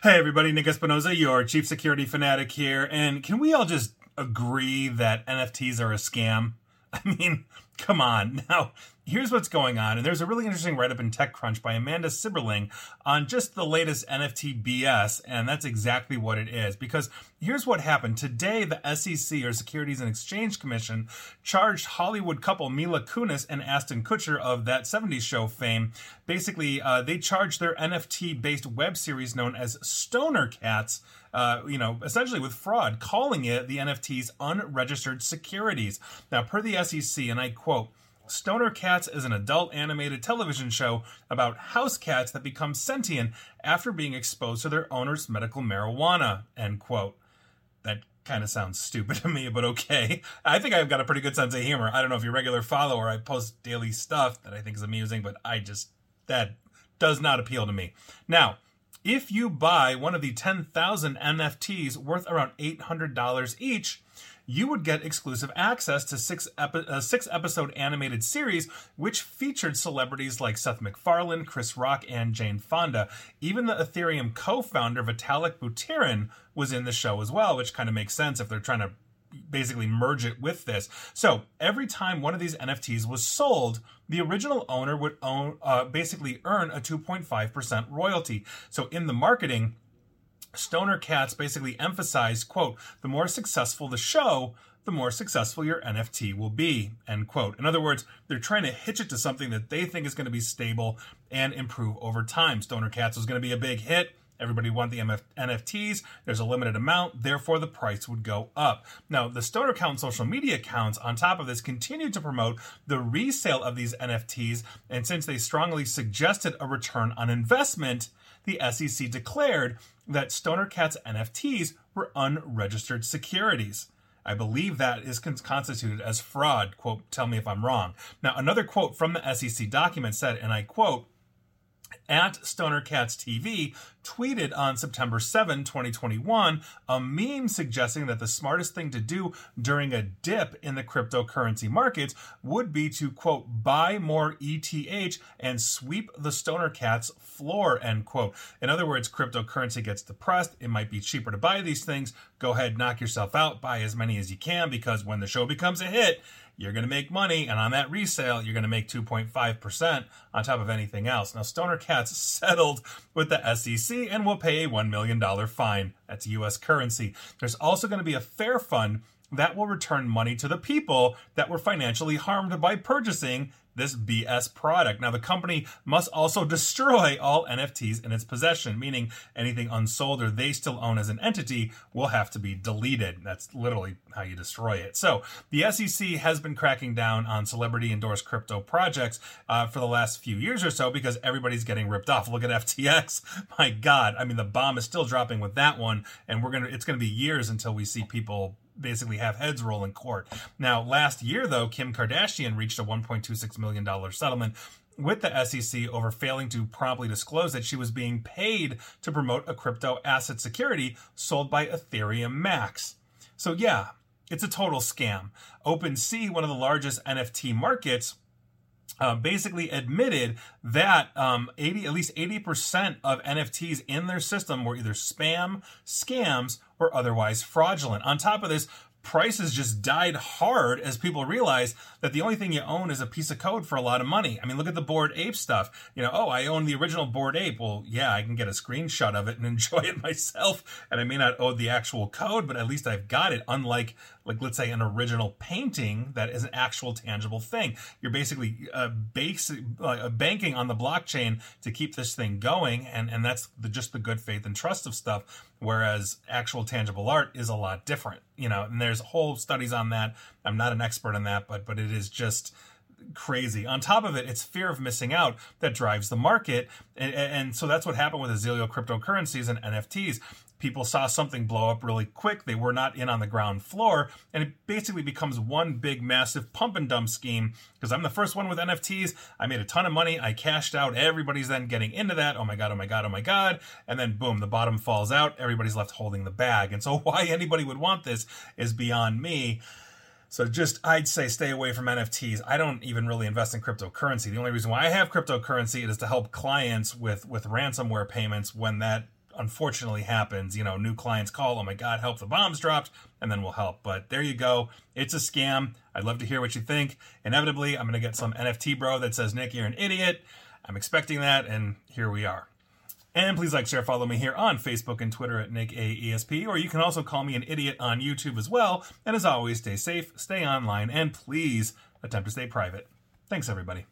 Hey everybody, Nick Espinoza, your chief security fanatic here, and can we all just agree that NFTs are a scam? I mean, come on. Now, here's what's going on. And there's a really interesting write up in TechCrunch by Amanda Silberling on just the latest NFT BS. And that's exactly what it is. Because here's what happened. Today, the SEC, or Securities and Exchange Commission, charged Hollywood couple Mila Kunis and Ashton Kutcher of that 70s show fame. Basically, uh, they charged their NFT based web series known as Stoner Cats. Uh, you know, essentially with fraud, calling it the NFT's unregistered securities. Now, per the SEC, and I quote, Stoner Cats is an adult animated television show about house cats that become sentient after being exposed to their owner's medical marijuana. End quote. That kind of sounds stupid to me, but okay. I think I've got a pretty good sense of humor. I don't know if you're a regular follower, I post daily stuff that I think is amusing, but I just, that does not appeal to me. Now, if you buy one of the 10,000 NFTs worth around $800 each, you would get exclusive access to six epi- a six episode animated series which featured celebrities like Seth MacFarlane, Chris Rock, and Jane Fonda. Even the Ethereum co-founder Vitalik Buterin was in the show as well, which kind of makes sense if they're trying to basically merge it with this. So every time one of these NFTs was sold, the original owner would own uh, basically earn a 2.5% royalty. So in the marketing, Stoner Cats basically emphasize, quote, the more successful the show, the more successful your NFT will be, end quote. In other words, they're trying to hitch it to something that they think is going to be stable and improve over time. Stoner Cats was going to be a big hit. Everybody want the MF- NFTs. There's a limited amount, therefore the price would go up. Now, the Stoner Cats social media accounts, on top of this, continued to promote the resale of these NFTs, and since they strongly suggested a return on investment, the SEC declared that Stoner Cat's NFTs were unregistered securities. I believe that is constituted as fraud. Quote, tell me if I'm wrong. Now, another quote from the SEC document said, and I quote, at Stoner Cats TV tweeted on September 7, 2021, a meme suggesting that the smartest thing to do during a dip in the cryptocurrency markets would be to, quote, buy more ETH and sweep the Stoner Cats floor, end quote. In other words, cryptocurrency gets depressed. It might be cheaper to buy these things. Go ahead, knock yourself out, buy as many as you can because when the show becomes a hit, you're going to make money, and on that resale, you're going to make 2.5% on top of anything else. Now, Stoner Cats settled with the SEC and will pay a $1 million fine. That's US currency. There's also going to be a fair fund that will return money to the people that were financially harmed by purchasing this BS product. Now, the company must also destroy all NFTs in its possession, meaning anything unsold or they still own as an entity will have to be deleted. That's literally how you destroy it. So, the SEC has been cracking down on celebrity endorsed crypto projects uh, for the last few years or so because everybody's getting ripped off. Look at FTX. My God, I mean, the bomb is still dropping with that one, and we're gonna. It's gonna be years until we see people basically have heads roll in court. Now, last year, though, Kim Kardashian reached a $1.26 million settlement with the SEC over failing to promptly disclose that she was being paid to promote a crypto asset security sold by Ethereum Max. So, yeah, it's a total scam. OpenSea, one of the largest NFT markets, uh, basically admitted that um, 80, at least 80% of NFTs in their system were either spam, scams, or otherwise fraudulent. On top of this, prices just died hard as people realize that the only thing you own is a piece of code for a lot of money. I mean, look at the Bored Ape stuff. You know, oh, I own the original Bored Ape. Well, yeah, I can get a screenshot of it and enjoy it myself. And I may not own the actual code, but at least I've got it. Unlike, like, let's say an original painting that is an actual tangible thing. You're basically uh, base, uh, banking on the blockchain to keep this thing going. And, and that's the, just the good faith and trust of stuff whereas actual tangible art is a lot different you know and there's whole studies on that. I'm not an expert in that but but it is just crazy on top of it it's fear of missing out that drives the market and, and so that's what happened with Azalea cryptocurrencies and nfts people saw something blow up really quick. They were not in on the ground floor. And it basically becomes one big, massive pump and dump scheme because I'm the first one with NFTs. I made a ton of money. I cashed out. Everybody's then getting into that. Oh my God, oh my God, oh my God. And then boom, the bottom falls out. Everybody's left holding the bag. And so why anybody would want this is beyond me. So just I'd say stay away from NFTs. I don't even really invest in cryptocurrency. The only reason why I have cryptocurrency is to help clients with with ransomware payments when that unfortunately happens. You know, new clients call, oh my God, help, the bombs dropped, and then we'll help. But there you go. It's a scam. I'd love to hear what you think. Inevitably, I'm going to get some NFT bro that says, Nick, you're an idiot. I'm expecting that, and here we are. And please like, share, follow me here on Facebook and Twitter at NickAESP, or you can also call me an idiot on YouTube as well. And as always, stay safe, stay online, and please attempt to stay private. Thanks, everybody.